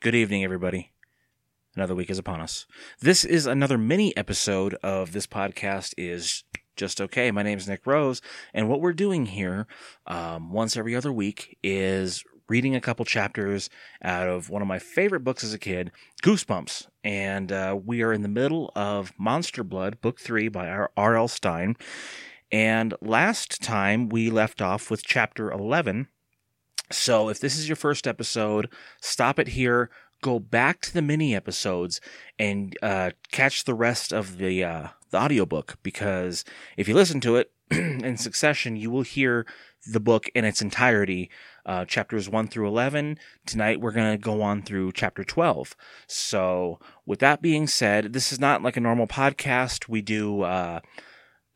Good evening, everybody. Another week is upon us. This is another mini episode of this podcast is just okay. My name is Nick Rose, and what we're doing here, um, once every other week, is reading a couple chapters out of one of my favorite books as a kid, Goosebumps. And uh, we are in the middle of Monster Blood, Book Three by R.L. Stine. And last time we left off with chapter 11. So if this is your first episode, stop it here, go back to the mini episodes, and uh, catch the rest of the, uh, the audiobook. Because if you listen to it in succession, you will hear the book in its entirety, uh, chapters 1 through 11. Tonight we're going to go on through chapter 12. So, with that being said, this is not like a normal podcast. We do uh,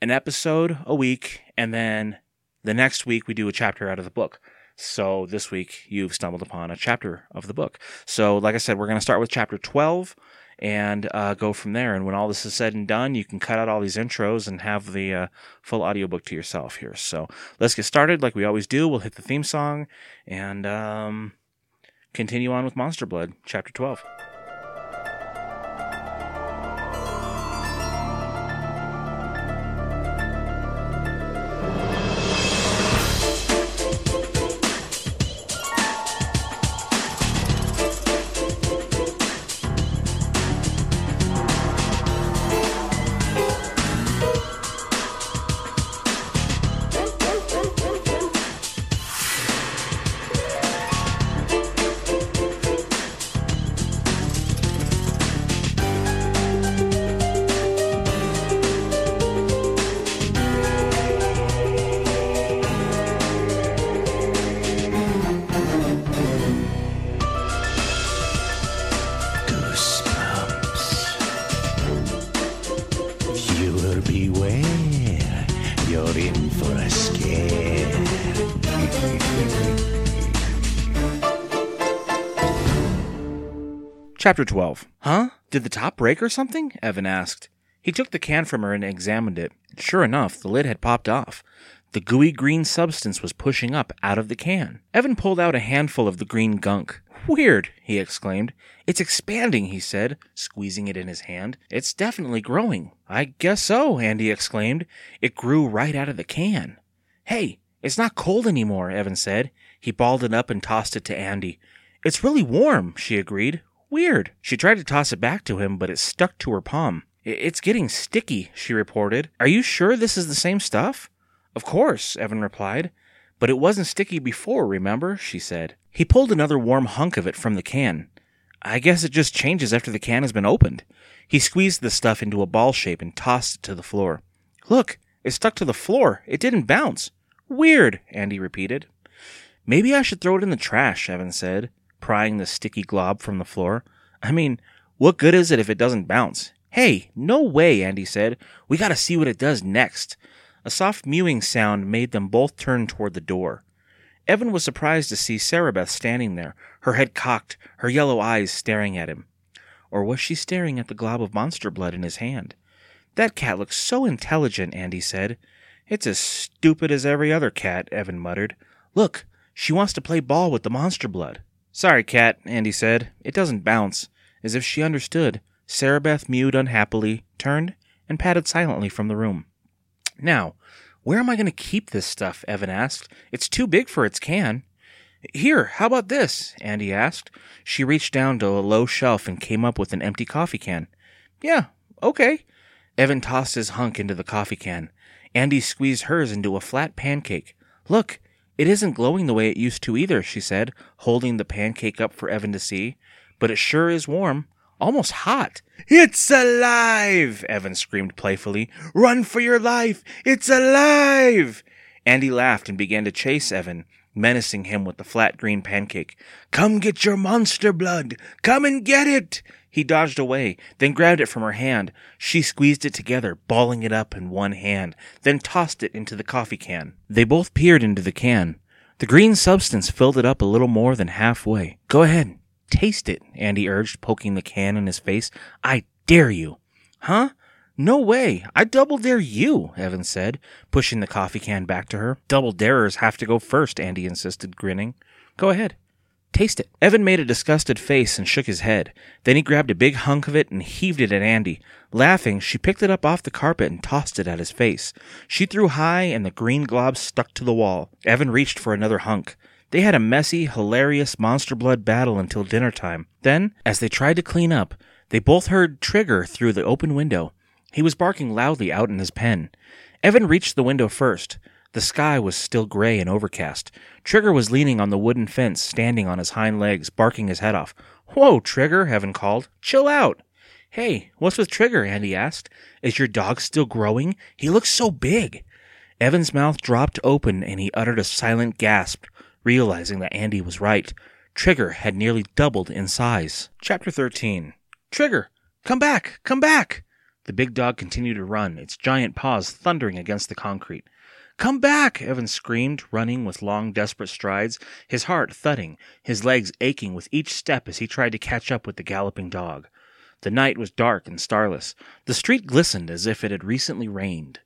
an episode a week, and then the next week we do a chapter out of the book. So, this week you've stumbled upon a chapter of the book. So, like I said, we're going to start with chapter 12 and uh, go from there. And when all this is said and done, you can cut out all these intros and have the uh, full audiobook to yourself here. So let's get started like we always do. We'll hit the theme song and um, continue on with Monster Blood, Chapter 12. Chapter 12. Huh? Did the top break or something? Evan asked. He took the can from her and examined it. Sure enough, the lid had popped off. The gooey green substance was pushing up out of the can. Evan pulled out a handful of the green gunk. Weird, he exclaimed. It's expanding, he said, squeezing it in his hand. It's definitely growing. I guess so, Andy exclaimed. It grew right out of the can. Hey, it's not cold anymore, Evan said. He balled it up and tossed it to Andy. It's really warm, she agreed. Weird. She tried to toss it back to him, but it stuck to her palm. It's getting sticky, she reported. Are you sure this is the same stuff? Of course, Evan replied. But it wasn't sticky before, remember? she said. He pulled another warm hunk of it from the can. I guess it just changes after the can has been opened. He squeezed the stuff into a ball shape and tossed it to the floor. Look, it stuck to the floor. It didn't bounce. Weird, Andy repeated. Maybe I should throw it in the trash, Evan said, prying the sticky glob from the floor. I mean, what good is it if it doesn't bounce? Hey, no way, Andy said. We gotta see what it does next. A soft mewing sound made them both turn toward the door. Evan was surprised to see Sarabeth standing there, her head cocked, her yellow eyes staring at him. Or was she staring at the glob of monster blood in his hand? That cat looks so intelligent, Andy said. It's as stupid as every other cat, Evan muttered. Look, she wants to play ball with the monster blood. Sorry, cat, Andy said. It doesn't bounce. As if she understood, Sarabeth mewed unhappily, turned, and padded silently from the room. Now, where am I going to keep this stuff? Evan asked. It's too big for its can. Here, how about this? Andy asked. She reached down to a low shelf and came up with an empty coffee can. Yeah, okay. Evan tossed his hunk into the coffee can. Andy squeezed hers into a flat pancake. Look, it isn't glowing the way it used to either, she said, holding the pancake up for Evan to see. But it sure is warm. Almost hot. It's alive! Evan screamed playfully. Run for your life! It's alive! Andy laughed and began to chase Evan, menacing him with the flat green pancake. Come get your monster blood! Come and get it! He dodged away, then grabbed it from her hand. She squeezed it together, balling it up in one hand, then tossed it into the coffee can. They both peered into the can. The green substance filled it up a little more than halfway. Go ahead, taste it, Andy urged, poking the can in his face. I dare you. Huh? No way. I double dare you, Evan said, pushing the coffee can back to her. Double darers have to go first, Andy insisted, grinning. Go ahead. Taste it. Evan made a disgusted face and shook his head. Then he grabbed a big hunk of it and heaved it at Andy. Laughing, she picked it up off the carpet and tossed it at his face. She threw high, and the green glob stuck to the wall. Evan reached for another hunk. They had a messy, hilarious monster blood battle until dinner time. Then, as they tried to clean up, they both heard Trigger through the open window. He was barking loudly out in his pen. Evan reached the window first. The sky was still gray and overcast. Trigger was leaning on the wooden fence, standing on his hind legs, barking his head off. Whoa, Trigger, Evan called. Chill out. Hey, what's with Trigger? Andy asked. Is your dog still growing? He looks so big. Evan's mouth dropped open and he uttered a silent gasp, realizing that Andy was right. Trigger had nearly doubled in size. Chapter 13 Trigger, come back, come back! The big dog continued to run, its giant paws thundering against the concrete. Come back! Evan screamed, running with long, desperate strides, his heart thudding, his legs aching with each step as he tried to catch up with the galloping dog. The night was dark and starless. The street glistened as if it had recently rained.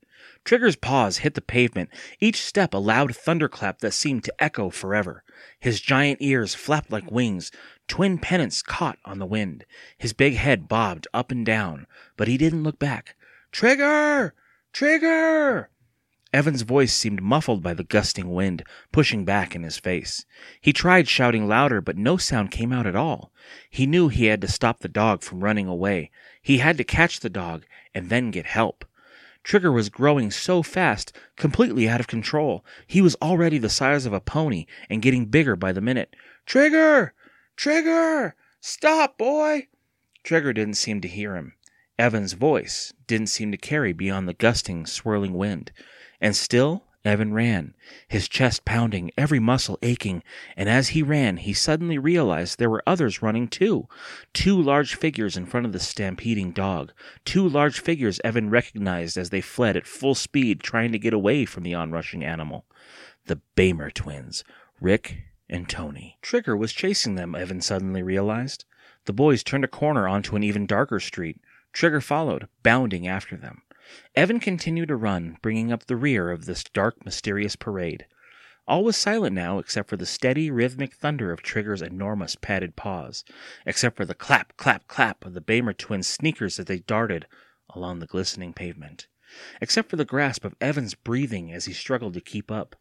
Trigger's paws hit the pavement, each step a loud thunderclap that seemed to echo forever. His giant ears flapped like wings, twin pennants caught on the wind. His big head bobbed up and down, but he didn't look back. Trigger! Trigger! Evan's voice seemed muffled by the gusting wind, pushing back in his face. He tried shouting louder, but no sound came out at all. He knew he had to stop the dog from running away. He had to catch the dog and then get help. Trigger was growing so fast, completely out of control. He was already the size of a pony and getting bigger by the minute. Trigger! Trigger! Stop, boy! Trigger didn't seem to hear him. Evan's voice didn't seem to carry beyond the gusting, swirling wind. And still Evan ran, his chest pounding, every muscle aching, and as he ran, he suddenly realized there were others running too. Two large figures in front of the stampeding dog. Two large figures Evan recognized as they fled at full speed, trying to get away from the onrushing animal. The Beymer twins, Rick and Tony. Trigger was chasing them, Evan suddenly realized. The boys turned a corner onto an even darker street. Trigger followed, bounding after them. Evan continued to run, bringing up the rear of this dark, mysterious parade. All was silent now except for the steady, rhythmic thunder of Trigger's enormous padded paws, except for the clap, clap, clap of the Beymer twins' sneakers as they darted along the glistening pavement, except for the grasp of Evan's breathing as he struggled to keep up.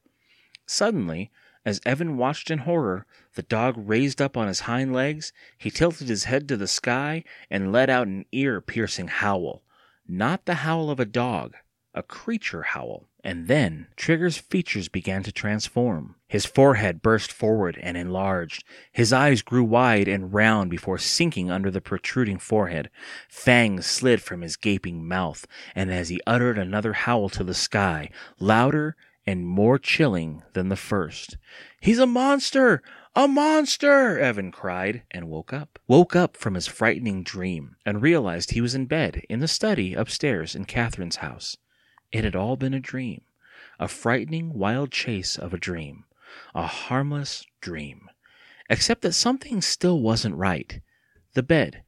Suddenly, as Evan watched in horror, the dog raised up on his hind legs, he tilted his head to the sky, and let out an ear piercing howl. Not the howl of a dog, a creature howl. And then Trigger's features began to transform. His forehead burst forward and enlarged. His eyes grew wide and round before sinking under the protruding forehead. Fangs slid from his gaping mouth, and as he uttered another howl to the sky, louder and more chilling than the first. He's a monster! A monster! Evan cried and woke up. Woke up from his frightening dream and realized he was in bed in the study upstairs in Kathryn's house. It had all been a dream. A frightening, wild chase of a dream. A harmless dream. Except that something still wasn't right. The bed.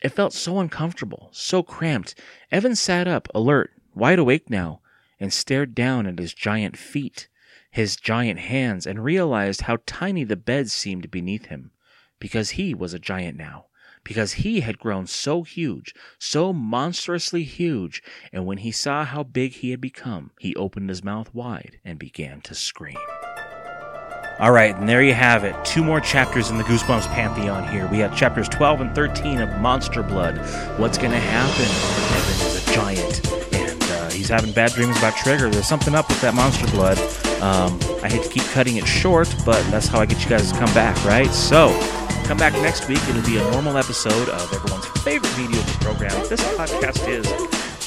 It felt so uncomfortable, so cramped. Evan sat up, alert, wide awake now, and stared down at his giant feet his giant hands and realized how tiny the bed seemed beneath him, because he was a giant now, because he had grown so huge, so monstrously huge, and when he saw how big he had become, he opened his mouth wide and began to scream. All right, and there you have it. Two more chapters in the Goosebumps pantheon here. We have chapters 12 and 13 of Monster Blood. What's going to happen? Evan is a giant, he's having bad dreams about Trigger. There's something up with that Monster Blood. Um, I hate to keep cutting it short, but that's how I get you guys to come back, right? So, come back next week. It'll be a normal episode of everyone's favorite video program. This podcast is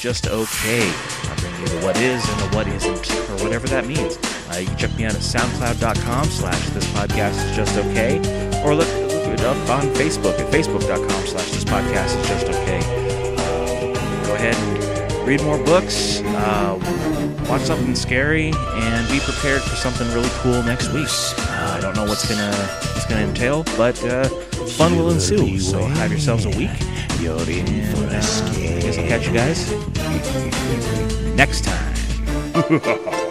just okay. I bring you the what is and the what isn't, or whatever that means. Uh, you can check me out at soundcloud.com slash this podcast is just okay, or look, look it up on Facebook at facebook.com slash this podcast is just okay. Uh, go ahead and read more books, uh, watch something scary, and be prepared for something really cool next week. Uh, I don't know what's gonna what's gonna entail, but uh, fun will ensue. So have yourselves a week. You're in for a I scare. guess I'll catch you guys next time.